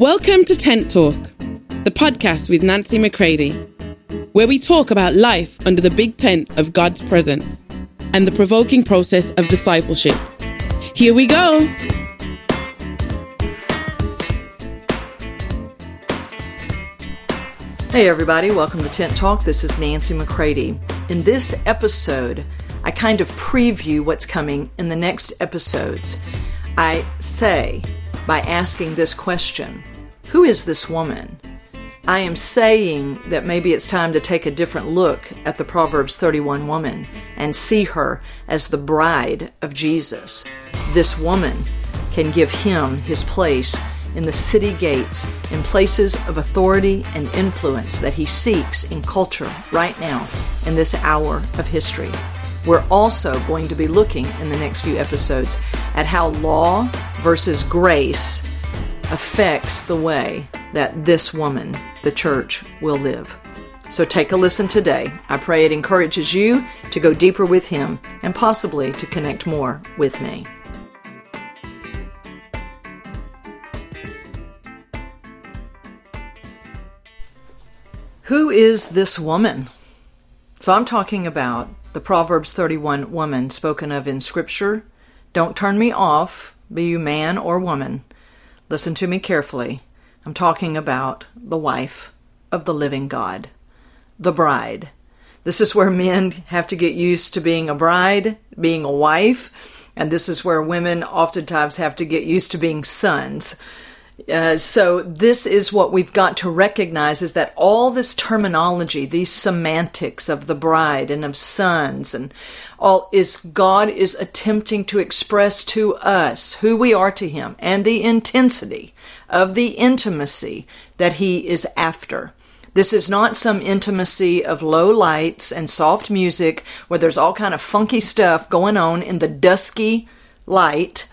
Welcome to Tent Talk, the podcast with Nancy McCready, where we talk about life under the big tent of God's presence and the provoking process of discipleship. Here we go. Hey, everybody, welcome to Tent Talk. This is Nancy McCready. In this episode, I kind of preview what's coming in the next episodes. I say, by asking this question Who is this woman? I am saying that maybe it's time to take a different look at the Proverbs 31 woman and see her as the bride of Jesus. This woman can give him his place in the city gates, in places of authority and influence that he seeks in culture right now in this hour of history. We're also going to be looking in the next few episodes at how law versus grace affects the way that this woman, the church, will live. So take a listen today. I pray it encourages you to go deeper with Him and possibly to connect more with me. Who is this woman? So I'm talking about the Proverbs 31 woman spoken of in Scripture. Don't turn me off, be you man or woman. Listen to me carefully. I'm talking about the wife of the living God, the bride. This is where men have to get used to being a bride, being a wife, and this is where women oftentimes have to get used to being sons. Uh, so this is what we've got to recognize is that all this terminology, these semantics of the bride and of sons and all is God is attempting to express to us who we are to him and the intensity of the intimacy that he is after. This is not some intimacy of low lights and soft music where there's all kind of funky stuff going on in the dusky light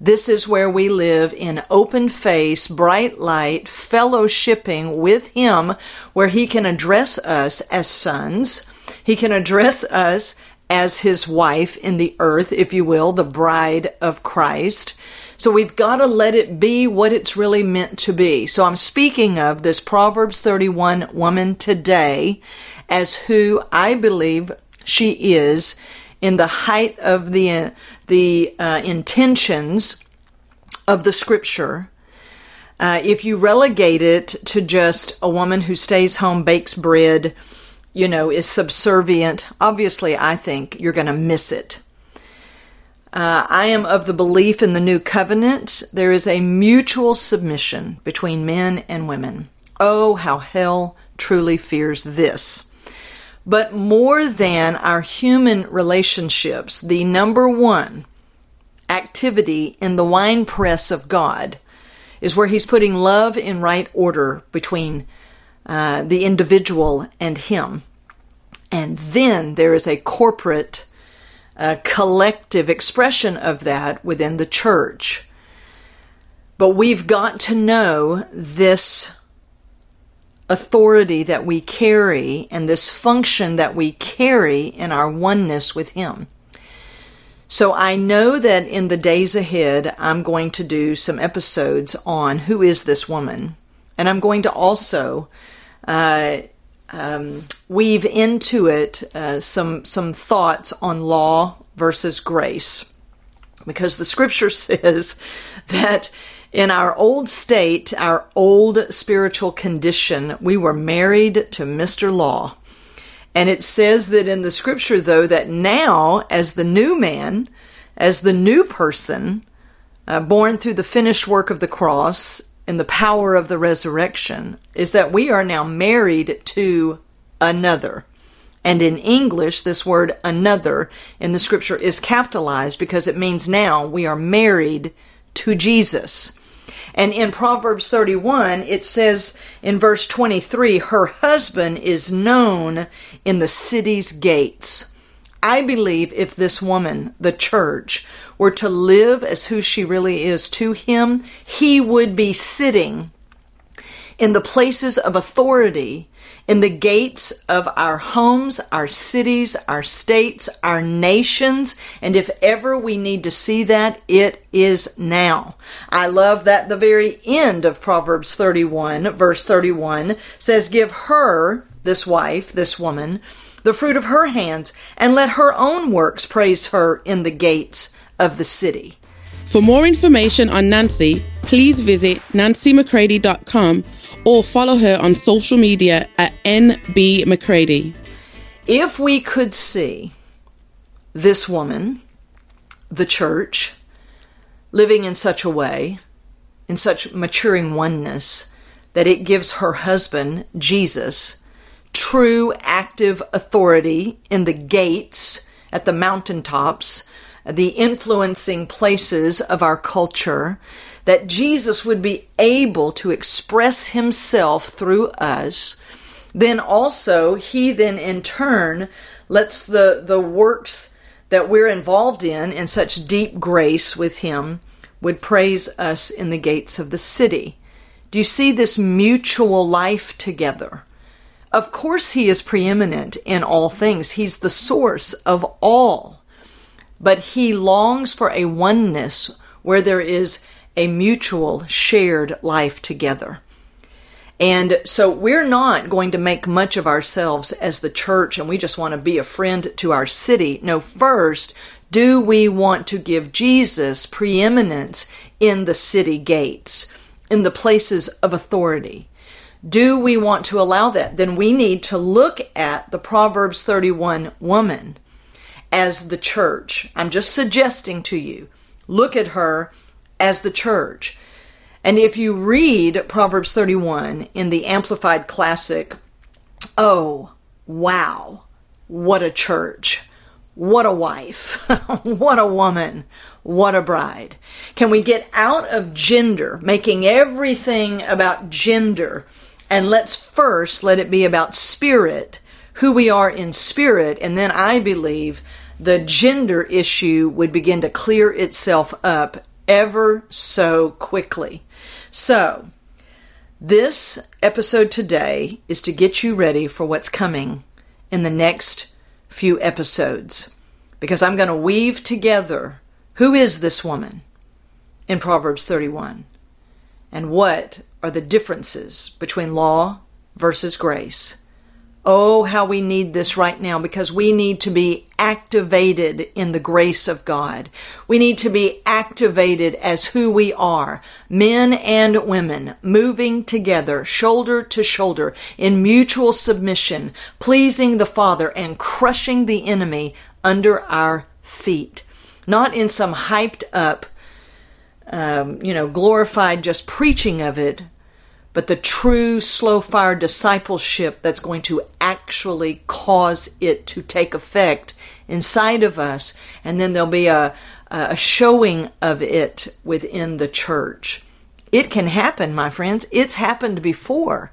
this is where we live in open face, bright light, fellowshipping with Him, where He can address us as sons. He can address us as His wife in the earth, if you will, the bride of Christ. So we've got to let it be what it's really meant to be. So I'm speaking of this Proverbs 31 woman today as who I believe she is in the height of the the uh, intentions of the scripture. Uh, if you relegate it to just a woman who stays home, bakes bread, you know, is subservient, obviously, I think you're going to miss it. Uh, I am of the belief in the new covenant there is a mutual submission between men and women. Oh, how hell truly fears this. But more than our human relationships, the number one activity in the wine press of God is where He's putting love in right order between uh, the individual and Him. And then there is a corporate, uh, collective expression of that within the church. But we've got to know this authority that we carry and this function that we carry in our oneness with Him. So I know that in the days ahead, I'm going to do some episodes on who is this woman. And I'm going to also uh, um, weave into it uh, some, some thoughts on law versus grace. Because the scripture says that in our old state, our old spiritual condition, we were married to Mr. Law. And it says that in the scripture, though, that now, as the new man, as the new person, uh, born through the finished work of the cross and the power of the resurrection, is that we are now married to another. And in English, this word another in the scripture is capitalized because it means now we are married to Jesus. And in Proverbs 31, it says in verse 23, her husband is known in the city's gates. I believe if this woman, the church, were to live as who she really is to him, he would be sitting in the places of authority, in the gates of our homes, our cities, our states, our nations. And if ever we need to see that, it is now. I love that the very end of Proverbs 31, verse 31 says, Give her, this wife, this woman, the fruit of her hands, and let her own works praise her in the gates of the city. For more information on Nancy, please visit nancymccready.com or follow her on social media at NB If we could see this woman, the church, living in such a way, in such maturing oneness, that it gives her husband, Jesus, true active authority in the gates at the mountaintops, the influencing places of our culture, that Jesus would be able to express himself through us, then also he then in turn lets the, the works that we're involved in in such deep grace with him would praise us in the gates of the city. Do you see this mutual life together? Of course, he is preeminent in all things. He's the source of all. But he longs for a oneness where there is a mutual shared life together. And so we're not going to make much of ourselves as the church and we just want to be a friend to our city. No, first, do we want to give Jesus preeminence in the city gates, in the places of authority? Do we want to allow that? Then we need to look at the Proverbs 31 woman as the church. I'm just suggesting to you, look at her as the church. And if you read Proverbs 31 in the Amplified Classic, oh, wow, what a church. What a wife. what a woman. What a bride. Can we get out of gender, making everything about gender? And let's first let it be about spirit, who we are in spirit. And then I believe the gender issue would begin to clear itself up ever so quickly. So, this episode today is to get you ready for what's coming in the next few episodes because I'm going to weave together who is this woman in Proverbs 31 and what are the differences between law versus grace. Oh, how we need this right now because we need to be activated in the grace of God. We need to be activated as who we are, men and women, moving together, shoulder to shoulder, in mutual submission, pleasing the Father and crushing the enemy under our feet. Not in some hyped up, um, you know, glorified just preaching of it, but the true slow fire discipleship that's going to actually cause it to take effect inside of us. And then there'll be a, a showing of it within the church. It can happen, my friends. It's happened before.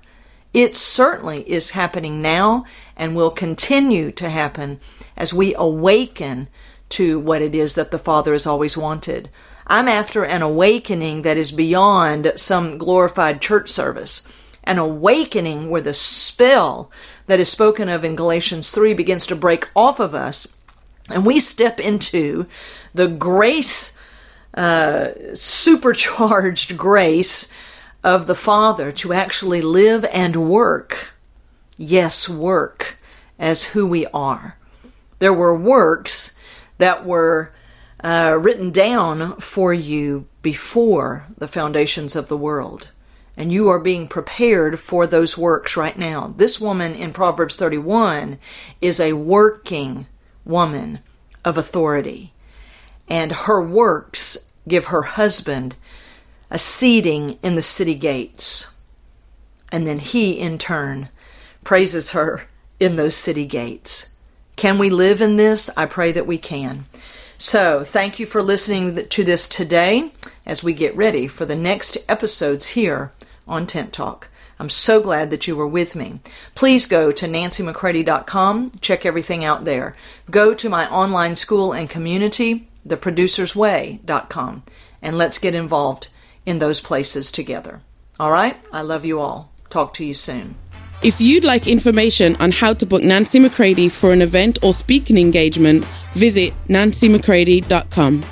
It certainly is happening now and will continue to happen as we awaken to what it is that the Father has always wanted. I'm after an awakening that is beyond some glorified church service. An awakening where the spell that is spoken of in Galatians 3 begins to break off of us and we step into the grace, uh, supercharged grace of the Father to actually live and work. Yes, work as who we are. There were works that were uh, written down for you before the foundations of the world. And you are being prepared for those works right now. This woman in Proverbs 31 is a working woman of authority. And her works give her husband a seating in the city gates. And then he, in turn, praises her in those city gates. Can we live in this? I pray that we can. So, thank you for listening to this today as we get ready for the next episodes here on Tent Talk. I'm so glad that you were with me. Please go to nancymccready.com, check everything out there. Go to my online school and community, theproducersway.com, and let's get involved in those places together. All right? I love you all. Talk to you soon. If you'd like information on how to book Nancy McCready for an event or speaking engagement, visit nancymccready.com.